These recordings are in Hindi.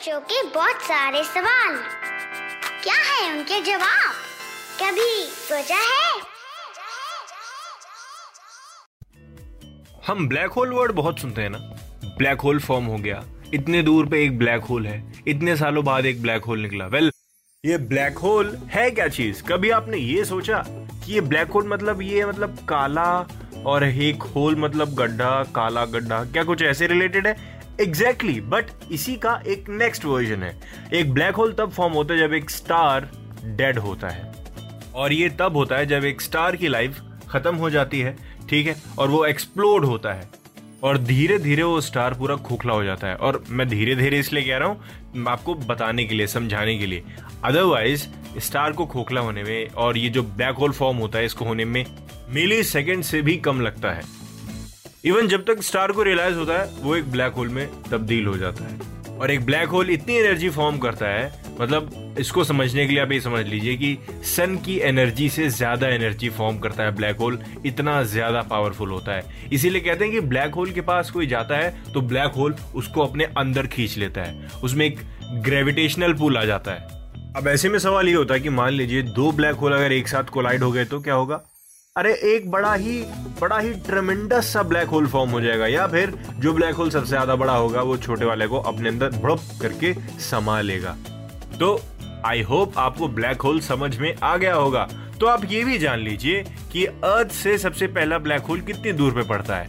बच्चों के बहुत सारे सवाल। क्या है उनके जवाब? कभी सोचा है? हम ब्लैक होल वर्ड बहुत सुनते हैं ना। ब्लैक होल फॉर्म हो गया। इतने दूर पे एक ब्लैक होल है। इतने सालों बाद एक ब्लैक होल निकला। वेल well, ये ब्लैक होल है क्या चीज़? कभी आपने ये सोचा कि ये ब्लैक होल मतलब ये मतलब काला और एक होल मतलब गड्ढा काला गड्ढा? क्या कुछ ऐसे रिलेटेड है? एग्जैक्टली exactly, बट इसी का एक नेक्स्ट वर्जन है। एक ब्लैक होल तब फॉर्म होता है जब एक स्टार डेड होता है। और ये तब होता है जब एक स्टार की लाइफ खत्म हो जाती है ठीक है? और वो एक्सप्लोड होता है। और धीरे धीरे वो स्टार पूरा खोखला हो जाता है। और मैं धीरे धीरे इसलिए कह रहा हूँ आपको बताने के लिए समझाने के लिए। अदरवाइज़ स्टार को खोखला होने में और ये जो ब्लैक होल फॉर्म होता है इसको होने में मिली सेकेंड से भी कम लगता है। इवन जब तक स्टार को रियलाइज़ होता है, वो एक ब्लैक होल में तब्दील हो जाता है। और एक ब्लैक होल इतनी एनर्जी फॉर्म करता है मतलब इसको समझने के लिए आप ये समझ लीजिए कि सन की एनर्जी से ज़्यादा एनर्जी फॉर्म करता है ब्लैक होल इतना ज़्यादा पावरफुल होता है। इसीलिए कहते हैं कि ब्लैक होल के पास कोई जाता है तो ब्लैक होल उसको अपने अंदर खींच लेता है। उसमें एक ग्रेविटेशनल पुल आ जाता है। अब ऐसे में सवाल ये होता है कि मान लीजिए दो ब्लैक होल अगर एक साथ कोलाइड हो गए तो क्या होगा? अरे, एक बड़ा ही बड़ा ही ट्रमेंडस सा ब्लैक होल फॉर्म हो जाएगा। या फिर जो ब्लैक होल सबसे ज़्यादा बड़ा होगा, वो छोटे वाले को अपने अंदर भड़प करके समा लेगा। तो आई होप आपको ब्लैक होल समझ में आ गया होगा। तो आप ये भी जान लीजिए कि अर्थ से सबसे पहला ब्लैक होल कितनी दूर पे पड़ता है।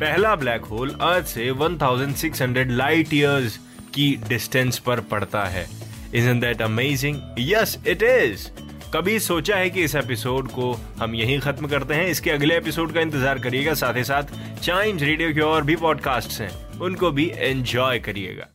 पहला ब्लैक होल अर्थ से 1600 लाइट ईयर्स की डिस्टेंस पर पड़ता है। Isn't that amazing yes it is कभी सोचा है कि इस एपिसोड को हम यहीं खत्म करते हैं? इसके अगले एपिसोड का इंतज़ार करिएगा। साथ ही साथ चाइम्स रेडियो के और भी पॉडकास्ट हैं। उनको भी एंजॉय करिएगा।